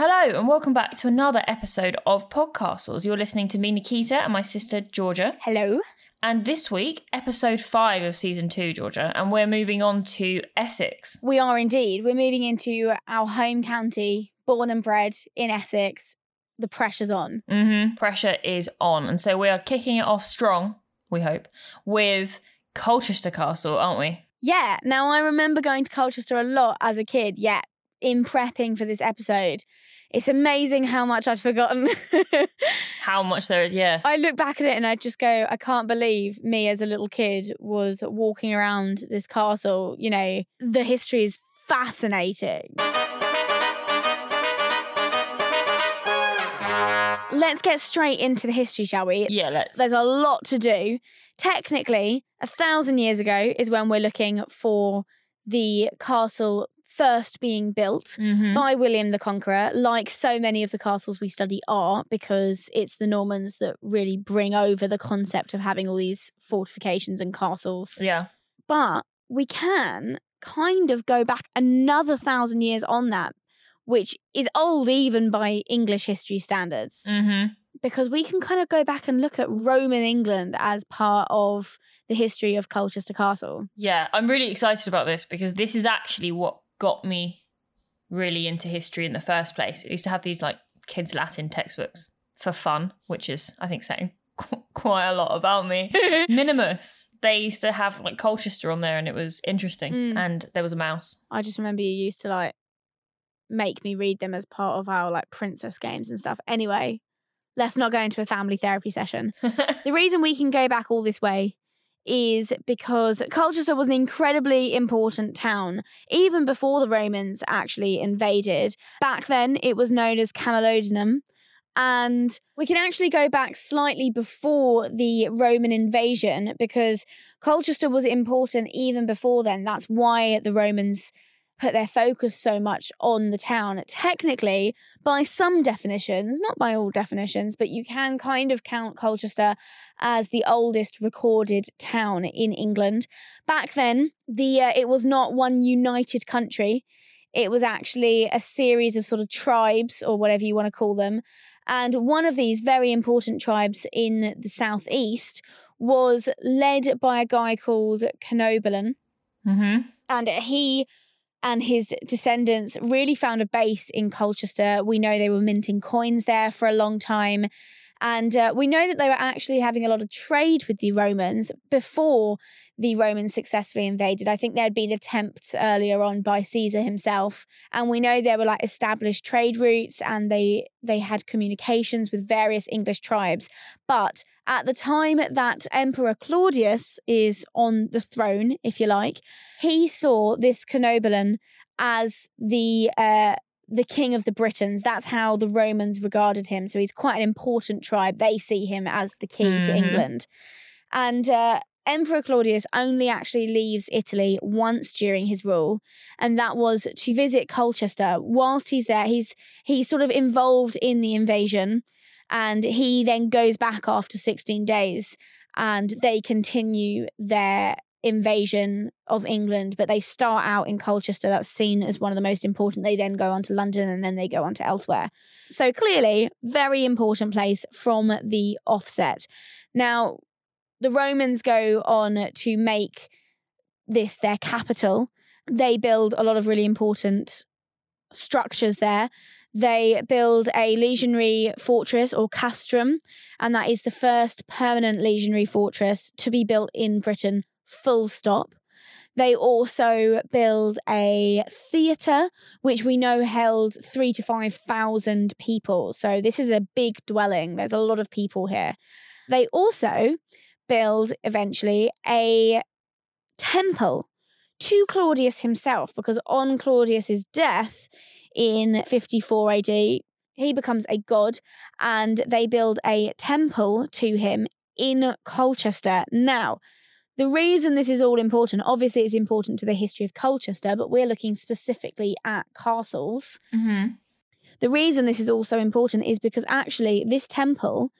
Hello, and welcome back to another episode of Podcastles. You're listening to me, Nikita, and my sister, Georgia. Hello. And this week, episode five of season two, Georgia, and we're moving on to Essex. We are indeed. We're moving into our home county, born and bred in Essex. The pressure's on. Mm-hmm. Pressure is on. And so we are kicking it off strong, we hope, with Colchester Castle, aren't we? Yeah. Now, I remember going to Colchester a lot as a kid, yet in prepping for this episode, it's amazing how much I'd forgotten. How much there is, yeah. I look back at it and I just go, I can't believe me as a little kid was walking around this castle. You know, the history is fascinating. Let's get straight into the history, shall we? Yeah, let's. There's a lot to do. Technically, a thousand years ago is when we're looking for the castle first being built Mhm. by William the Conqueror, like so many of the castles we study are, because it's the Normans that really bring over the concept of having all these fortifications and castles. Yeah. But we can kind of go back another thousand years on that, which is old even by English history standards Mm-hmm. because we can kind of go back and look at Roman England as part of the history of Colchester Castle. Yeah, I'm really excited about this because this is actually what got me really into history in the first place. I used to have these like kids' Latin textbooks for fun, which is, I think, saying qu- quite a lot about me. Minimus. They used to have like Colchester on there and it was interesting. Mm. And there was a mouse. I just remember you used to like make me read them as part of our like princess games and stuff. Anyway, let's not go into a family therapy session. The reason we can go back all this way is because Colchester was an incredibly important town, even before the Romans actually invaded. Back then, it was known as Camulodunum. And we can actually go back slightly before the Roman invasion because Colchester was important even before then. That's why the Romans put their focus so much on the town. Technically, by some definitions, not by all definitions, but you can kind of count Colchester as the oldest recorded town in England. Back then, the uh, it was not one united country. It was actually a series of sort of tribes or whatever you want to call them. And one of these very important tribes in the southeast was led by a guy called Cunobelin mm-hmm. and he and his descendants really found a base in Colchester. We know they were minting coins there for a long time. And uh, we know that they were actually having a lot of trade with the Romans before the Romans successfully invaded. I think there had been attempts earlier on by Caesar himself, and we know there were like established trade routes, and they they had communications with various English tribes. But at the time that Emperor Claudius is on the throne, if you like, he saw this Cunobelin as the uh, the king of the Britons. That's how the Romans regarded him. So he's quite an important tribe. They see him as the key to Mhm. England. And uh, Emperor Claudius only actually leaves Italy once during his rule, and that was to visit Colchester. Whilst he's there, he's he's sort of involved in the invasion, and he then goes back after 16 days, and they continue their invasion of England, but they start out in Colchester. That's seen as one of the most important. They then go on to London and then they go on to elsewhere. So clearly, very important place from the offset. Now, the Romans go on to make this their capital. They build a lot of really important structures there. They build a legionary fortress or castrum, and that is the first permanent legionary fortress to be built in Britain, full stop. They also build a theatre, which we know held three to 5,000 people. So this is a big dwelling. There's a lot of people here. They also build eventually a temple to Claudius himself, because on Claudius's death in 54 AD, he becomes a god and they build a temple to him in Colchester. Now, the reason this is all important, obviously, it's important to the history of Colchester, but we're looking specifically at castles. Mm-hmm. The reason this is also important is because actually this temple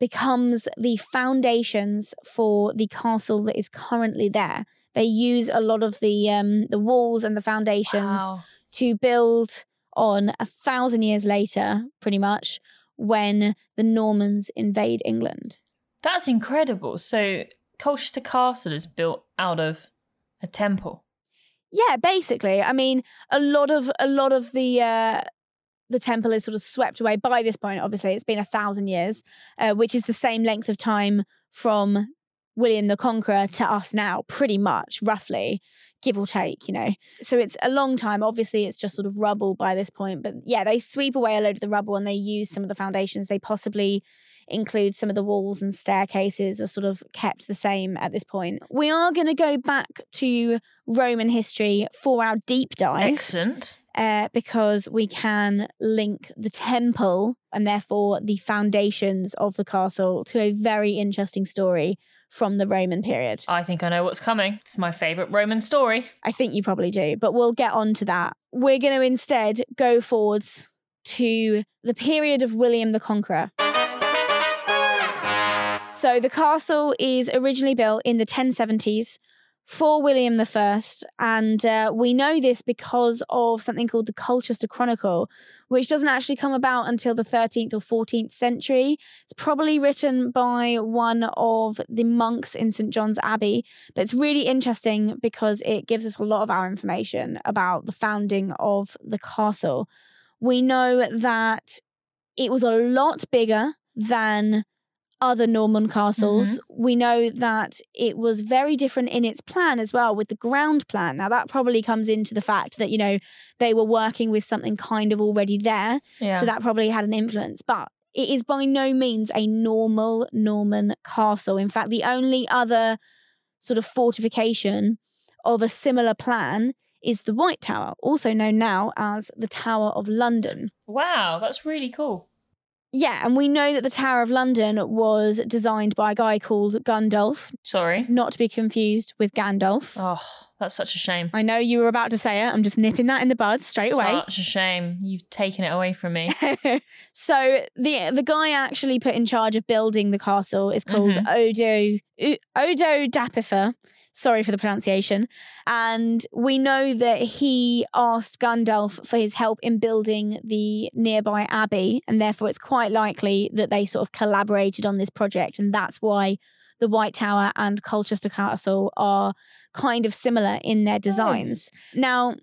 becomes the foundations for the castle that is currently there. They use a lot of the um, the walls and the foundations Wow. to build on a thousand years later, pretty much, when the Normans invade England. That's incredible. So Colchester Castle is built out of a temple. Yeah, basically. I mean, a lot of a lot of the uh, the temple is sort of swept away by this point. Obviously, it's been a thousand years, uh, which is the same length of time from William the Conqueror to us now, pretty much, roughly, give or take, you know. So it's a long time. Obviously, it's just sort of rubble by this point. But yeah, they sweep away a load of the rubble and they use some of the foundations. They possibly include some of the walls and staircases are sort of kept the same at this point. We are going to go back to Roman history for our deep dive. Excellent. Uh, because we can link the temple and therefore the foundations of the castle to a very interesting story from the Roman period. I think I know what's coming. It's my favourite Roman story. I think you probably do, but we'll get on to that. We're going to instead go forwards to the period of William the Conqueror. So the castle is originally built in the 1070s for William I, and uh, we know this because of something called the Colchester Chronicle, which doesn't actually come about until the 13th or 14th century. It's probably written by one of the monks in St John's Abbey, but it's really interesting because it gives us a lot of our information about the founding of the castle. We know that it was a lot bigger than other Norman castles. Mm-hmm. We know that it was very different in its plan as well with the ground plan. Now, that probably comes into the fact that, you know, they were working with something kind of already there. Yeah. So that probably had an influence. But it is by no means a normal Norman castle. In fact, the only other sort of fortification of a similar plan is the White Tower, also known now as the Tower of London. Wow, that's really cool. Yeah, and we know that the Tower of London was designed by a guy called Gundulf. Sorry. Not to be confused with Gandalf. Oh, that's such a shame. I know you were about to say it. I'm just nipping that in the bud straight such away. Such a shame. You've taken it away from me. so the the guy actually put in charge of building the castle is called mm-hmm. Odo Odo Dapifer. Sorry for the pronunciation. And we know that he asked Gundulf for his help in building the nearby abbey. And therefore, it's quite likely that they sort of collaborated on this project. And that's why the White Tower and Colchester Castle are kind of similar in their mm. designs. Oh. Now,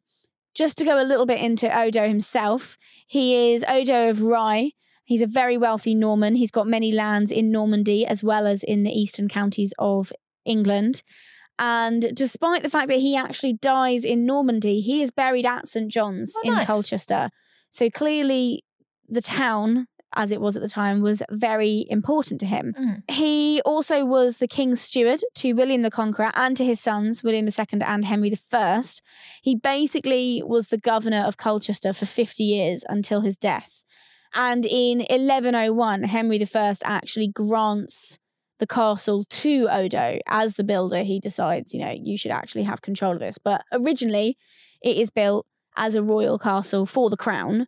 just to go a little bit into Odo himself, he is Odo of Rye. He's a very wealthy Norman. He's got many lands in Normandy as well as in the eastern counties of England. And despite the fact that he actually dies in Normandy, he is buried at St. John's oh, in nice. Colchester. So clearly, the town, as it was at the time, was very important to him. Mm. He also was the king's steward to William the Conqueror and to his sons, William II and Henry I. He basically was the governor of Colchester for 50 years until his death. And in 1101, Henry I actually grants the castle to Odo as the builder. He decides, you know, you should actually have control of this. But originally, it is built as a royal castle for the crown.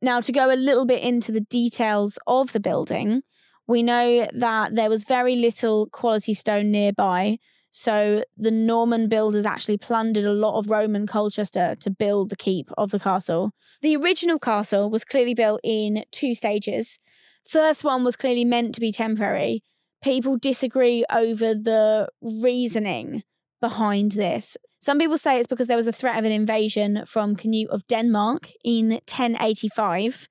Now, to go a little bit into the details of the building, we know that there was very little quality stone nearby. So the Norman builders actually plundered a lot of Roman Colchester to build the keep of the castle. The original castle was clearly built in two stages. First one was clearly meant to be temporary, people disagree over the reasoning behind this. Some people say it's because there was a threat of an invasion from Canute of Denmark in 1085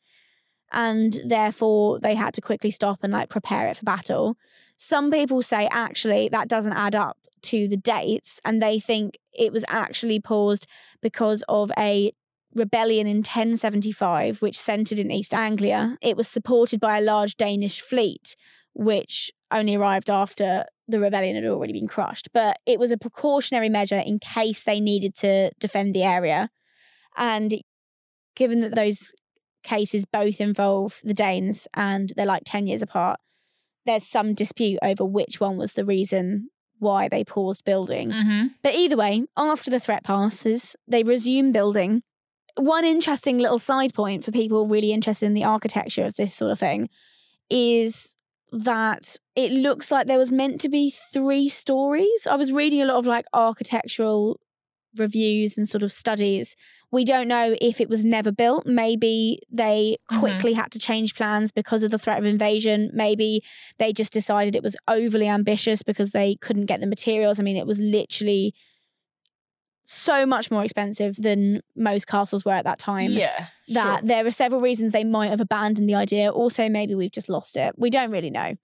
and therefore they had to quickly stop and like prepare it for battle. Some people say actually that doesn't add up to the dates and they think it was actually paused because of a rebellion in 1075 which centered in East Anglia. It was supported by a large Danish fleet which only arrived after the rebellion had already been crushed. But it was a precautionary measure in case they needed to defend the area. And given that those cases both involve the Danes and they're like 10 years apart, there's some dispute over which one was the reason why they paused building. Mm-hmm. But either way, after the threat passes, they resume building. One interesting little side point for people really interested in the architecture of this sort of thing is that it looks like there was meant to be three stories. I was reading a lot of like architectural reviews and sort of studies. We don't know if it was never built. Maybe they Mhm. quickly had to change plans because of the threat of invasion. Maybe they just decided it was overly ambitious because they couldn't get the materials. I mean, it was literally so much more expensive than most castles were at that time yeah. that sure. there are several reasons they might have abandoned the idea. Also, maybe we've just lost it. We don't really know.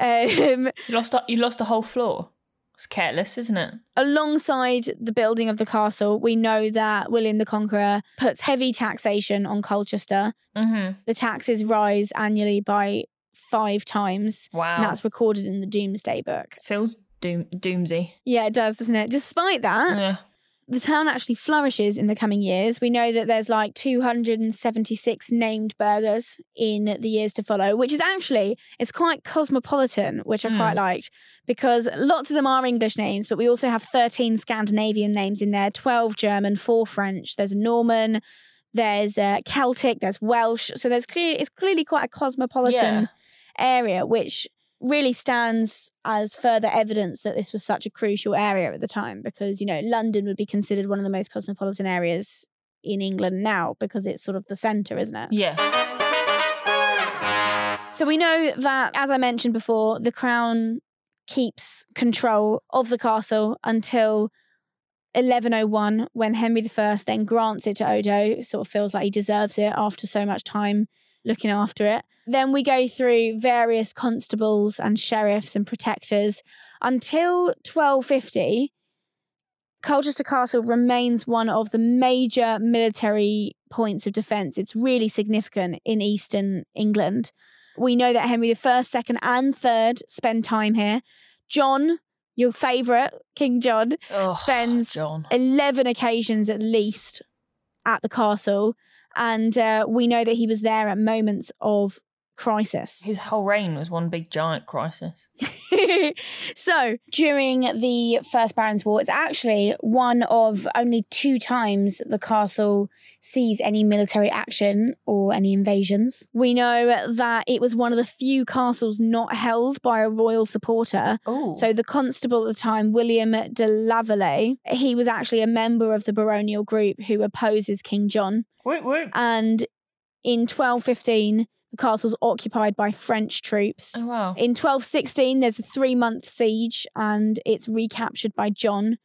Um, you lost a, you lost a whole floor. It's careless, isn't it? alongside the building of the castle, we know that William the Conqueror puts heavy taxation on Colchester. Mm-hmm. The taxes rise annually by five times. Wow. And that's recorded in the Domesday Book. feels doom doomsy. Yeah, it does, doesn't it? Despite that, Yeah. The town actually flourishes in the coming years. We know that there's like 276 named burgers in the years to follow, which is actually it's quite cosmopolitan, which I Hmm. quite liked because lots of them are English names, but we also have 13 Scandinavian names in there, 12 German, 4 French, there's a Norman, there's uh, Celtic, there's Welsh. So there's clear it's clearly quite a cosmopolitan Yeah. area which really stands as further evidence that this was such a crucial area at the time because you know London would be considered one of the most cosmopolitan areas in England now because it's sort of the center isn't it Yeah. so we know that as I mentioned before the crown keeps control of the castle until 1101 when Henry I then grants it to Odo sort of feels like he deserves it after so much time looking after it then we go through various constables and sheriffs and protectors until 1250. Colchester Castle remains one of the major military points of defence. It's really significant in eastern England. We know that Henry I, II, and III spend time here. John, your favourite, King John, Oh, spends John. 11 occasions at least at the castle. And uh, we know that he was there at moments of crisis. His whole reign was one big giant crisis. so during the First Barons' War, it's actually one of only two times the castle sees any military action or any invasions. We know that it was one of the few castles not held by a royal supporter. Oh. So the constable at the time, William de Lavallee, he was actually a member of the baronial group who opposes King John. Whoop, whoop. And in 1215, the castle castle's occupied by French troops. Oh wow. In 1216, there's a three month siege and it's recaptured by John.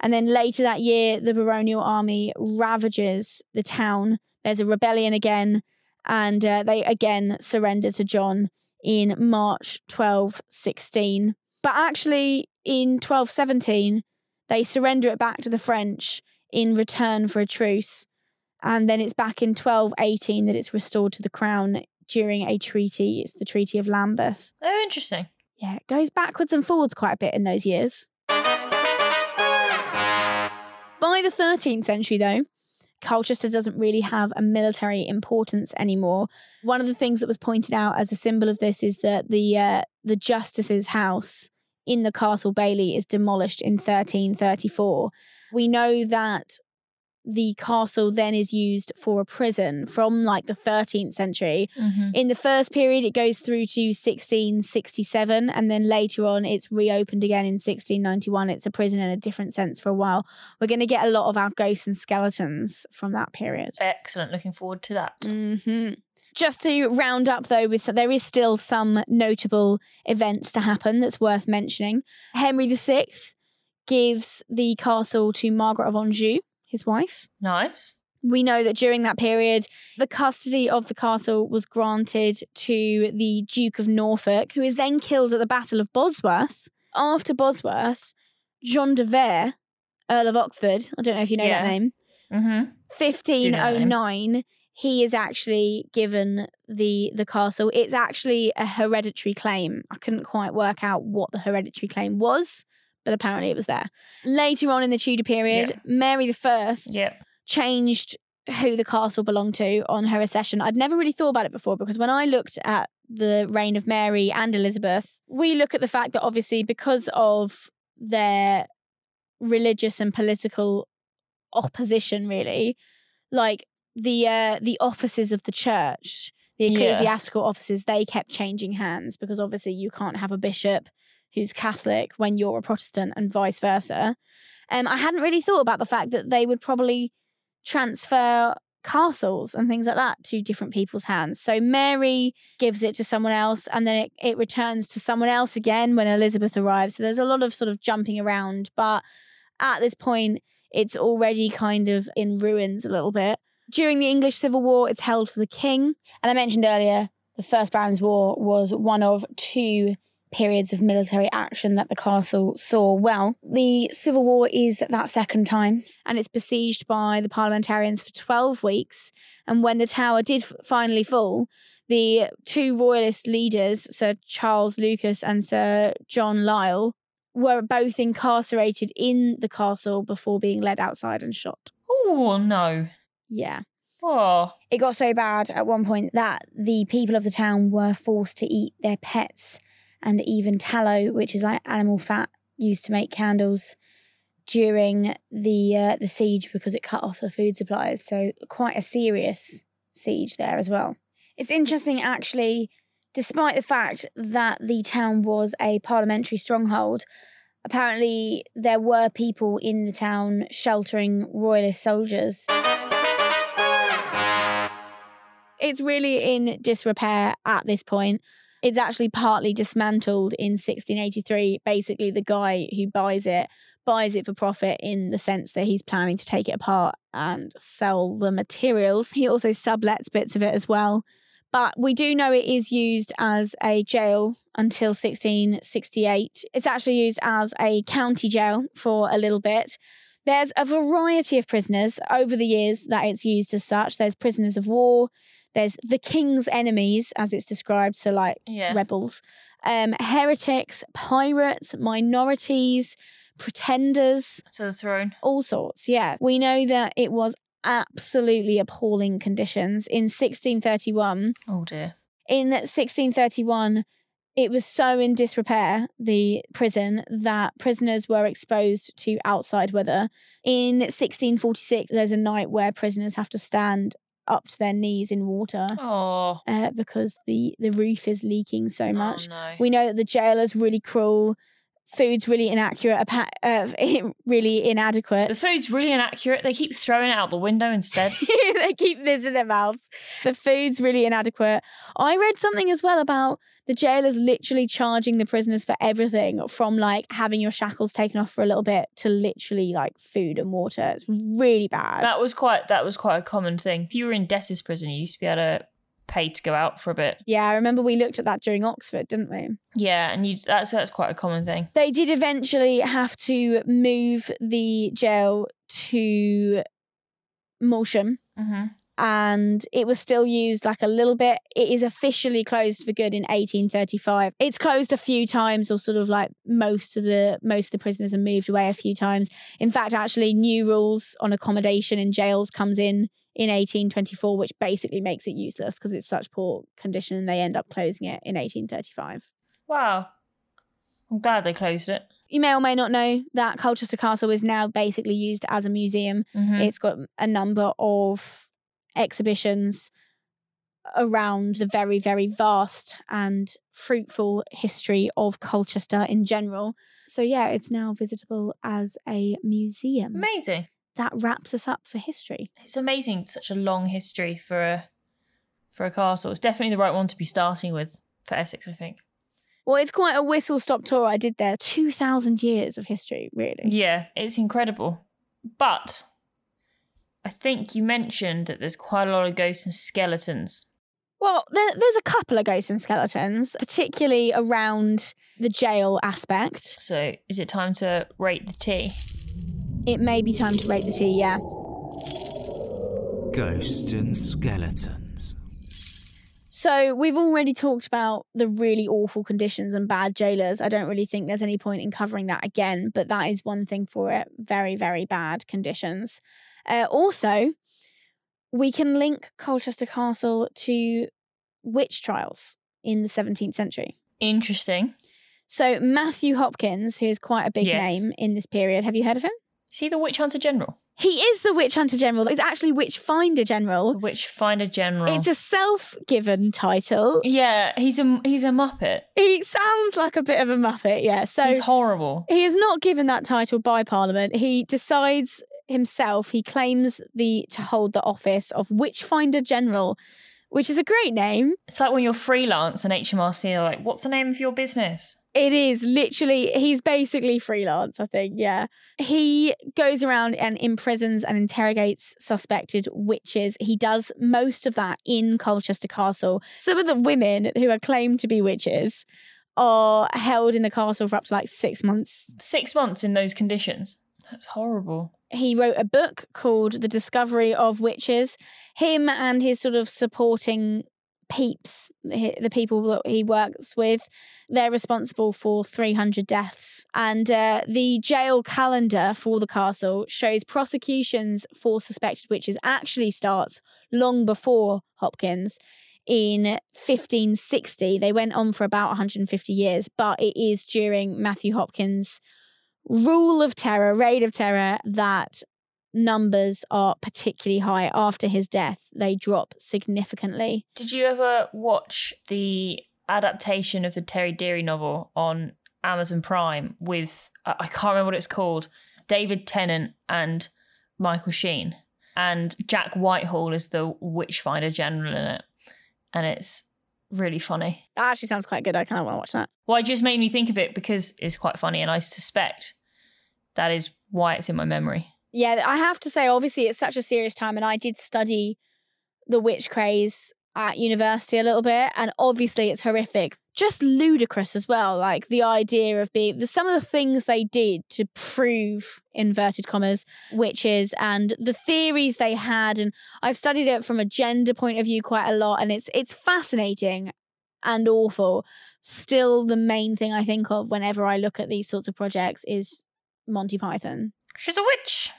And then later that year, the baronial army ravages the town. There's a rebellion again, and uh, they again surrender to John in March 1216. But actually, in 1217, they surrender it back to the French in return for a truce. And then it's back in 1218 that it's restored to the crown during a treaty. It's the Treaty of Lambeth. Oh, interesting. Yeah, it goes backwards and forwards quite a bit in those years. By the 13th century, though, Colchester doesn't really have a military importance anymore. One of the things that was pointed out as a symbol of this is that the uh, the justice's house in the castle bailey is demolished in 1334. We know that the castle then is used for a prison from like the 13th century Mm-hmm. in the first period, it goes through to 1667, and then later on, it's reopened again in 1691. It's a prison in a different sense for a while. We're going to get a lot of our ghosts and skeletons from that period. Excellent. Looking forward to that. hmm Just to round up, though, with there is still some notable events to happen that's worth mentioning. Henry VI gives the castle to Margaret of Anjou, his wife. Nice. We know that during that period, the custody of the castle was granted to the Duke of Norfolk, who is then killed at the Battle of Bosworth. After Bosworth, John de Vere, Earl of Oxford, I don't know if you know that name, Mm-hmm. 1509, he is actually given the the castle. It's actually a hereditary claim. I couldn't quite work out what the hereditary claim was, but apparently it was there. Later on in the Tudor period, Yeah. Mary the First Yeah. changed who the castle belonged to on her accession. I'd never really thought about it before because when I looked at the reign of Mary and Elizabeth, we look at the fact that obviously because of their religious and political opposition really, like the uh, the offices of the church, the Yeah. ecclesiastical offices, they kept changing hands because obviously you can't have a bishop who's Catholic when you're a Protestant and vice versa. Um, I hadn't really thought about the fact that they would probably transfer castles and things like that to different people's hands. So Mary gives it to someone else and then it, it returns to someone else again when Elizabeth arrives. So there's a lot of sort of jumping around. But at this point, it's already kind of in ruins a little bit. During the English Civil War, it's held for the king. And I mentioned earlier, the First Barons' War was one of two periods of military action that the castle saw. Well, the Civil War is that second time, and it's besieged by the parliamentarians for 12 weeks. And when the tower did finally fall, the two royalist leaders, Sir Charles Lucas and Sir John Lisle, were both incarcerated in the castle before being led outside and shot. Oh, no. Yeah. Oh. It got so bad at one point that the people of the town were forced to eat their pets and even tallow, which is like animal fat used to make candles during the uh, the siege because it cut off the food supplies. So quite a serious siege there as well. It's interesting actually, despite the fact that the town was a parliamentary stronghold, apparently there were people in the town sheltering royalist soldiers. It's really in disrepair at this point it's actually partly dismantled in 1683. Basically, the guy who buys it buys it for profit in the sense that he's planning to take it apart and sell the materials. He also sublets bits of it as well. But we do know it is used as a jail until 1668. It's actually used as a county jail for a little bit. There's a variety of prisoners over the years that it's used as such. There's prisoners of war, there's the king's enemies, as it's described, so like Yeah. rebels, um, heretics, pirates, minorities, pretenders, To the throne. all sorts. Yeah. We know that it was absolutely appalling conditions. In 1631, Oh, dear. in 1631, it was so in disrepair, the prison, that prisoners were exposed to outside weather. In 1646, there's a night where prisoners have to stand up to their knees in water Oh. uh, because the, the roof is leaking so much. Oh, no. We know that the jailer's really cruel, food's really inaccurate, appa- uh, really inadequate. The food's really inaccurate. They keep throwing it out the window instead. they keep this in their mouths. The food's really inadequate. I read something as well about the jailers literally charging the prisoners for everything from like having your shackles taken off for a little bit to literally like food and water. It's really bad. that was quite that was quite a common thing. If you were in debtor's prison, you used to be able to pay to go out for a bit. yeah, I remember we looked at that during Oxford, didn't we? Yeah, and you that's that's quite a common thing. They did eventually have to move the jail to Moulsham. Mm-hmm. and it was still used like a little bit. It is officially closed for good in 1835. It's closed a few times, or sort of like most of the most of the prisoners are moved away a few times. In fact, actually, new rules on accommodation in jails comes in in 1824, which basically makes it useless because it's such poor condition, and they end up closing it in 1835. Wow. I'm glad they closed it. You may or may not know that Colchester Castle is now basically used as a museum. Mhm. It's got a number of exhibitions around the very, very vast and fruitful history of Colchester in general. So, yeah, it's now visitable as a museum. Amazing. That wraps us up for history. It's amazing. Such a long history for a for a castle. It's definitely the right one to be starting with for Essex. I think. Well, it's quite a whistle stop tour I did there. 2,000 years of history, really. Yeah, it's incredible. But I think you mentioned that there's quite a lot of ghosts and skeletons. Well, there, there's a couple of ghosts and skeletons, particularly around the jail aspect. So is it time to rate the tea? It may be time to rate the tea, yeah. Ghosts and skeletons. So we've already talked about the really awful conditions and bad jailers. I don't really think there's any point in covering that again, but that is one thing for it. Very, very bad conditions. Uh, also, we can link Colchester Castle to witch trials in the 17th century. Interesting. So Matthew Hopkins, who is quite a big Yes. name in this period, have you heard of him? Is he the witch hunter general? He is the witch hunter general. It's actually witch finder general. witch finder general. It's a self-given title. yeah, he's a he's a muppet. He sounds like a bit of a muppet, yeah. So he's horrible. he is not given that title by Parliament. He decides himself. He claims the to hold the office of Witchfinder General, which is a great name. It's like when you're freelance and HMRC are like, "What's the name of your business?" It is literally, he's basically freelance, I think. Yeah. He goes around and imprisons and interrogates suspected witches. He does most of that in Colchester Castle. Some of the women who are claimed to be witches are held in the castle for up to like six months. Six months in those conditions. That's horrible. He wrote a book called The Discovery of Witches. Him and his sort of supporting peeps, the people that he works with, they're responsible for 300 deaths. And uh, the jail calendar for the castle shows prosecutions for suspected witches actually starts long before Hopkins. In 1560, they went on for about 150 years, but it is during Matthew Hopkins' rule of terror, reign of terror, that numbers are particularly high. After his death, they drop significantly. Did you ever watch the adaptation of the Terry Deary novel on Amazon Prime with I can't remember what it's called, David Tennant and Michael Sheen, and Jack Whitehall is the Witchfinder General in it, and it's really funny. That actually sounds quite good. I kind of want to watch that. Well, it just made me think of it because it's quite funny, and I suspect that is why it's in my memory. Yeah, I have to say, obviously, it's such a serious time, and I did study the witch craze at university a little bit, and obviously, it's horrific. Just ludicrous as well. Like the idea of being some of the things they did to prove inverted commas witches and the theories they had, and I've studied it from a gender point of view quite a lot, and it's it's fascinating and awful. Still, the main thing I think of whenever I look at these sorts of projects is Monty Python She's a witch.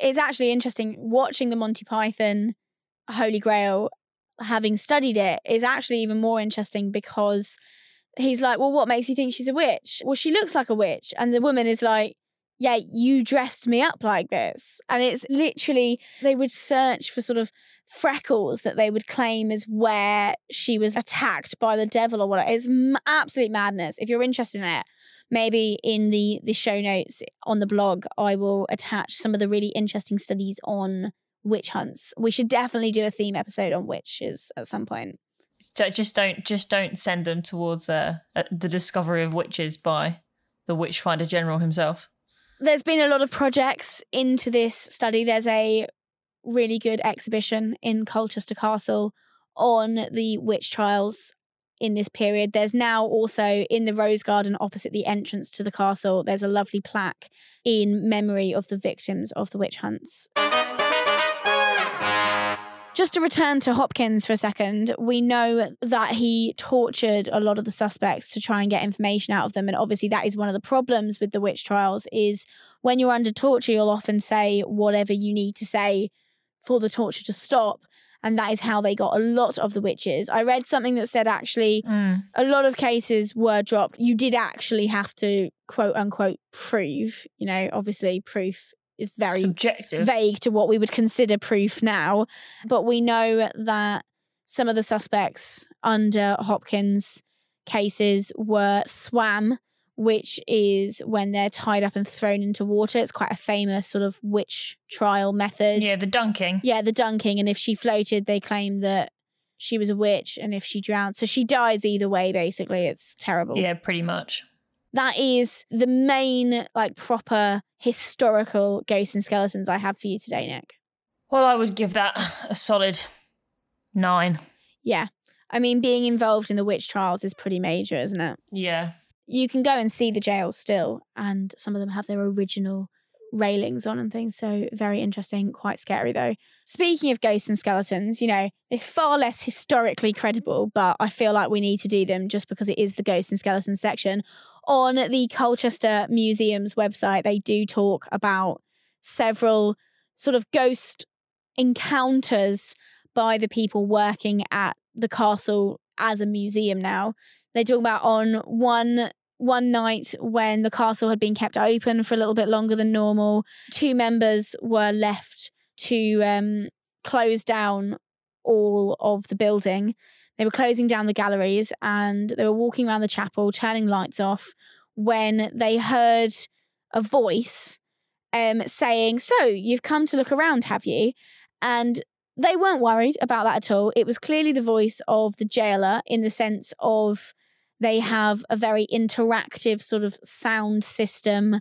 It's actually interesting watching the Monty Python Holy Grail, having studied it, is actually even more interesting because he's like, Well, what makes you think she's a witch? Well, she looks like a witch. And the woman is like, Yeah, you dressed me up like this. And it's literally, they would search for sort of freckles that they would claim is where she was attacked by the devil or whatever. It's absolute madness. If you're interested in it, maybe in the the show notes on the blog i will attach some of the really interesting studies on witch hunts we should definitely do a theme episode on witches at some point So just don't just don't send them towards uh, uh, the discovery of witches by the witch finder General himself. There's been a lot of projects into this study. There's a really good exhibition in colchester castle on the witch trials in this period. There's now also in the rose garden opposite the entrance to the castle there's a lovely plaque in memory of the victims of the witch hunts Just to return to Hopkins for a second, we know that he tortured a lot of the suspects to try and get information out of them. And obviously, that is one of the problems with the witch trials is when you're under torture, you'll often say whatever you need to say for the torture to stop. And that is how they got a lot of the witches. I read something that said actually mm. a lot of cases were dropped. You did actually have to quote unquote prove, you know, obviously proof is very Subjective. vague to what we would consider proof now. But we know that some of the suspects under Hopkins cases were swam, which is when they're tied up and thrown into water. It's quite a famous sort of witch trial method. yeah, the dunking. Yeah, the dunking. And if she floated, they claim that she was a witch. And if she drowned, so she dies either way, basically. It's terrible. Yeah, pretty much. That is the main, like, proper historical ghosts and skeletons I have for you today, Nick. Well, I would give that a solid nine. Yeah. I mean, being involved in the witch trials is pretty major, isn't it? Yeah. You can go and see the jails still, and some of them have their original railings on and things. So, very interesting, quite scary though. Speaking of ghosts and skeletons, you know, it's far less historically credible, but I feel like we need to do them just because it is the ghosts and skeletons section. On the Colchester Museum's website, they do talk about several sort of ghost encounters by the people working at the castle as a museum now. They talk about on one one night when the castle had been kept open for a little bit longer than normal, two members were left to um, close down all of the building. They were closing down the galleries and they were walking around the chapel, turning lights off, when they heard a voice um, saying, So, you've come to look around, have you? And they weren't worried about that at all. It was clearly the voice of the jailer in the sense of they have a very interactive sort of sound system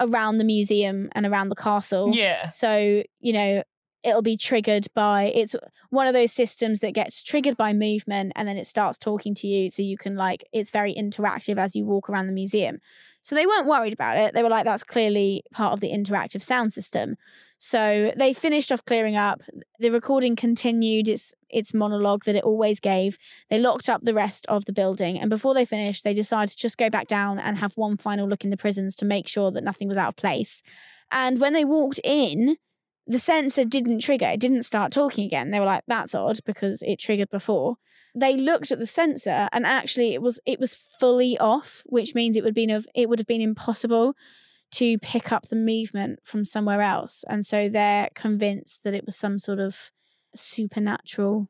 around the museum and around the castle. Yeah. So, you know, it'll be triggered by it's one of those systems that gets triggered by movement and then it starts talking to you so you can like it's very interactive as you walk around the museum. So they weren't worried about it. They were like that's clearly part of the interactive sound system. So they finished off clearing up. The recording continued its its monologue that it always gave. They locked up the rest of the building and before they finished they decided to just go back down and have one final look in the prisons to make sure that nothing was out of place. And when they walked in, the sensor didn't trigger. It didn't start talking again. They were like, "That's odd," because it triggered before. They looked at the sensor, and actually, it was it was fully off, which means it would been of it would have been impossible to pick up the movement from somewhere else. And so they're convinced that it was some sort of supernatural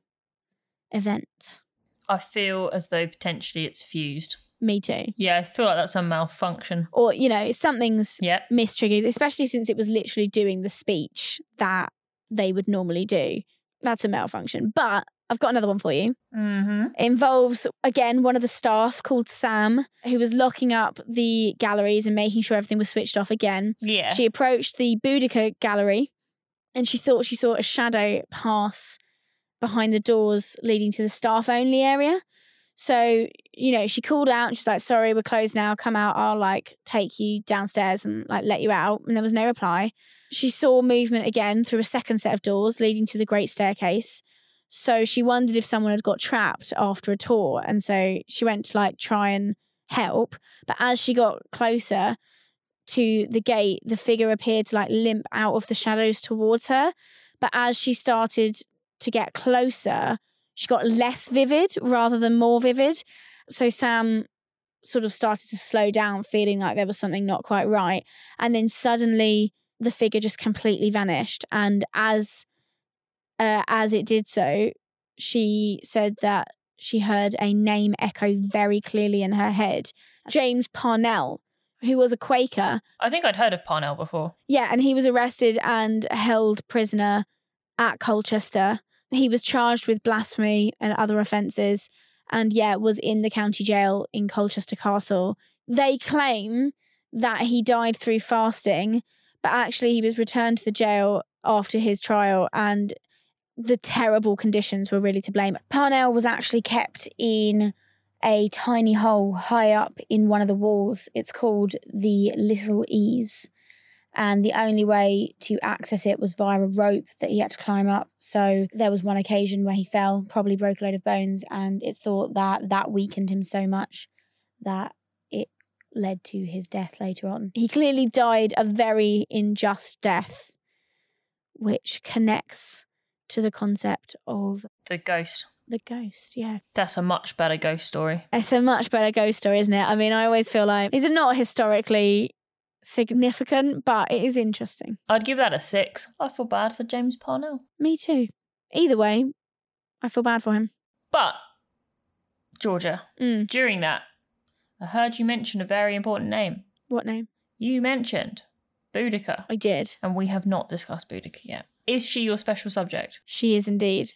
event. I feel as though potentially it's fused. Me too. Yeah, I feel like that's a malfunction. Or you know, something's Yep. mistriggered, especially since it was literally doing the speech that they would normally do. That's a malfunction. But I've got another one for you. Mm-hmm. It involves, again, one of the staff called Sam, who was locking up the galleries and making sure everything was switched off again. Yeah. She approached the Boudica gallery and she thought she saw a shadow pass behind the doors leading to the staff only area. So, you know, she called out and she was like, sorry, we're closed now. Come out. I'll like take you downstairs and like let you out. And there was no reply. She saw movement again through a second set of doors leading to the great staircase. So she wondered if someone had got trapped after a tour. And so she went to like try and help. But as she got closer to the gate, the figure appeared to like limp out of the shadows towards her. But as she started to get closer, she got less vivid rather than more vivid. So Sam sort of started to slow down, feeling like there was something not quite right. And then suddenly the figure just completely vanished. And as uh, as it did so, she said that she heard a name echo very clearly in her head. James Parnell, who was a Quaker. I think I'd heard of Parnell before. Yeah, and he was arrested and held prisoner at Colchester. He was charged with blasphemy and other offences, and yeah, was in the county jail in Colchester Castle. They claim that he died through fasting, but actually he was returned to the jail after his trial and the terrible conditions were really to blame. Parnell was actually kept in a tiny hole high up in one of the walls. It's called the Little Ease. And the only way to access it was via a rope that he had to climb up. So there was one occasion where he fell, probably broke a load of bones, and it's thought that that weakened him so much that it led to his death later on. He clearly died a very unjust death, which connects to the concept of The ghost. the ghost. Yeah. That's a much better ghost story. It's a much better ghost story, isn't it? I mean, I always feel like it's not historically significant, but it is interesting. I'd give that a six. I feel bad for James Parnell. Me too. Either way, I feel bad for him. But, Georgia, Mm. during that, I heard you mention a very important name. What name? You mentioned Boudica, I did. and we have not discussed Boudica yet. Is she your special subject? She is indeed.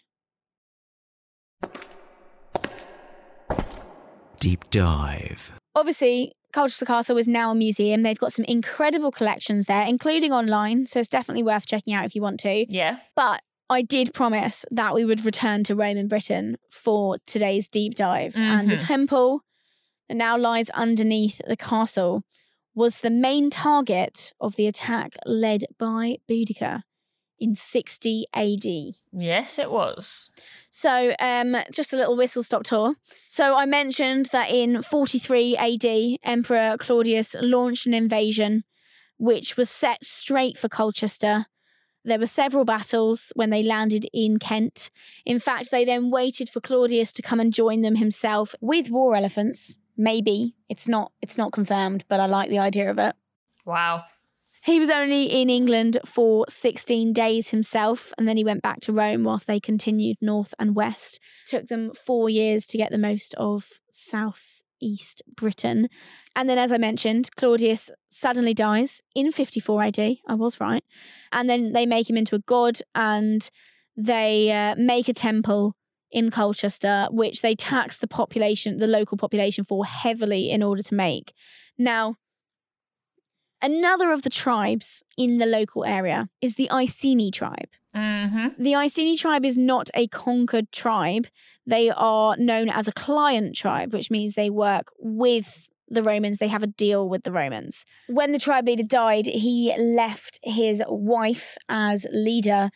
Deep dive. Obviously, Colchester Castle is now a museum. They've got some incredible collections there, including online. So it's definitely worth checking out if you want to. Yeah. But I did promise that we would return to Roman Britain for today's deep dive. And the Mhm. temple that now lies underneath the castle was the main target of the attack led by Boudica in 60 AD. Yes, it was. So, um, just a little whistle stop tour. So, I mentioned that in 43 AD, Emperor Claudius launched an invasion which was set straight for Colchester. There were several battles when they landed in Kent. In fact, they then waited for Claudius to come and join them himself with war elephants. Maybe it's not. It's not confirmed, but I like the idea of it. Wow. He was only in England for 16 days himself, and then he went back to Rome whilst they continued north and west. Took them four years to get the most of southeast Britain. And then, as I mentioned, Claudius suddenly dies in 54 AD. I was right. And then they make him into a god and they uh, make a temple in Colchester, which they tax the population, the local population for heavily in order to make. Now, Another of the tribes in the local area is the Iceni tribe. Mm-hmm. The Iceni tribe is not a conquered tribe. They are known as a client tribe, which means they work with the Romans. They have a deal with the Romans. When the tribe leader died, he left his wife as leader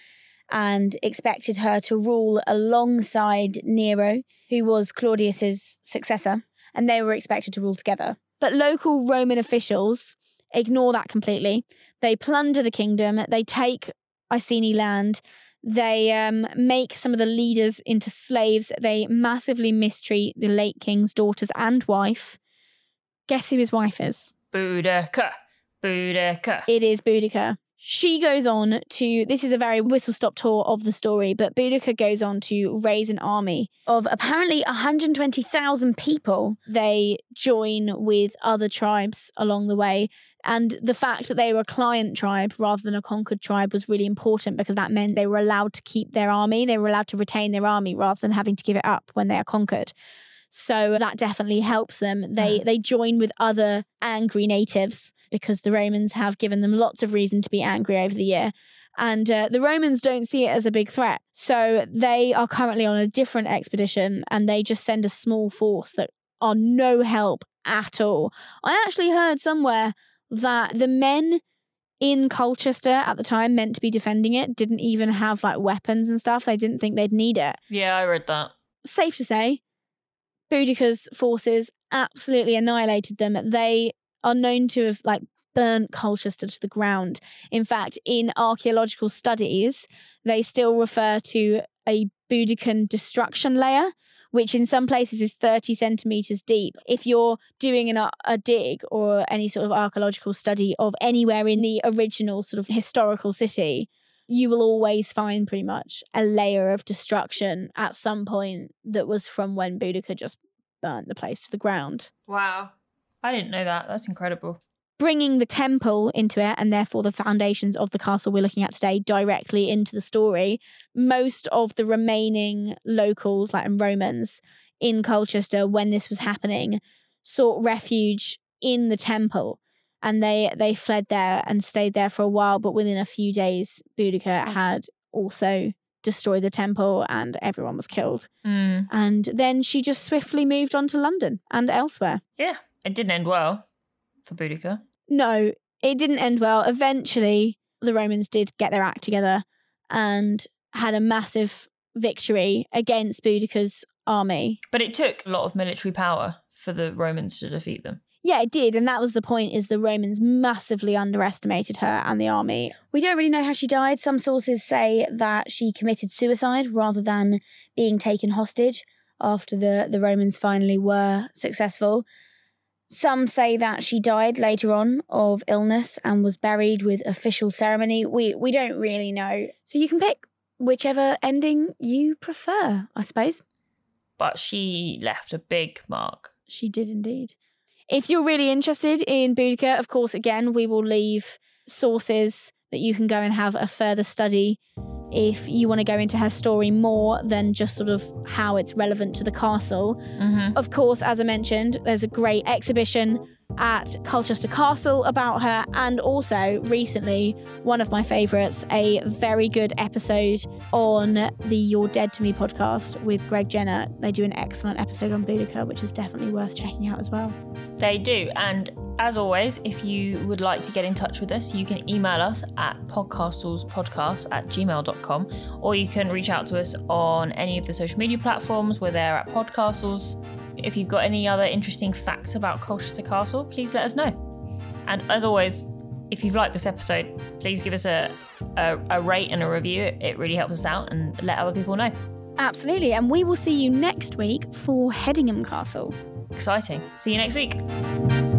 and expected her to rule alongside Nero, who was Claudius's successor, and they were expected to rule together. But local Roman officials ignore that completely. They plunder the kingdom, they take Iceni land, they um, make some of the leaders into slaves, they massively mistreat the late king's daughters and wife. Guess who his wife is? Boudica. Boudica. It is Boudica. She goes on to, this is a very whistle stop tour of the story, but Boudica goes on to raise an army of apparently 120,000 people. They join with other tribes along the way. And the fact that they were a client tribe rather than a conquered tribe was really important because that meant they were allowed to keep their army. They were allowed to retain their army rather than having to give it up when they are conquered. So that definitely helps them. They they join with other angry natives because the Romans have given them lots of reason to be angry over the year. And uh, the Romans don't see it as a big threat. So they are currently on a different expedition and they just send a small force that are no help at all. I actually heard somewhere that the men in Colchester at the time meant to be defending it didn't even have like weapons and stuff. They didn't think they'd need it. Yeah, I read that. Safe to say, Boudica's forces absolutely annihilated them. They are known to have like burnt Colchester to the ground. In fact, in archaeological studies, they still refer to a Boudican destruction layer, which in some places is 30 centimeters deep. If you're doing an, a dig or any sort of archaeological study of anywhere in the original sort of historical city, you will always find pretty much a layer of destruction at some point that was from when Boudica just burnt the place to the ground. Wow. I didn't know that. That's incredible. Bringing the temple into it and therefore the foundations of the castle we're looking at today directly into the story, most of the remaining locals, like Romans in Colchester when this was happening, sought refuge in the temple and they they fled there and stayed there for a while but within a few days Boudica had also destroyed the temple and everyone was killed Mm. and then she just swiftly moved on to London and elsewhere Yeah, it didn't end well for Boudica. no it didn't end well eventually the Romans did get their act together and had a massive victory against Boudica's army But it took a lot of military power for the Romans to defeat them. Yeah, it did, and that was the point. Is the Romans massively underestimated her and the army? We don't really know how she died. Some sources say that she committed suicide rather than being taken hostage after the the Romans finally were successful. Some say that she died later on of illness and was buried with official ceremony. We we don't really know, so you can pick whichever ending you prefer, I suppose. But she left a big mark. She did indeed. If you're really interested in Boudica, of course, again, we will leave sources that you can go and have a further study if you want to go into her story more than just sort of how it's relevant to the castle. Mm-hmm. Of course, as I mentioned, there's a great exhibition at Colchester Castle about her, and also recently, one of my favourites, a very good episode on the You're Dead to Me podcast with Greg Jenner. They do an excellent episode on Boudica, which is definitely worth checking out as well. They do. And as always, if you would like to get in touch with us, you can email us at podcastlespodcast at gmail.com or you can reach out to us on any of the social media platforms. We're there at Podcastles. If you've got any other interesting facts about Colchester Castle, please let us know. And as always, if you've liked this episode, please give us a, a, a rate and a review. It, it really helps us out and let other people know. Absolutely. And we will see you next week for Hedingham Castle. Exciting. See you next week.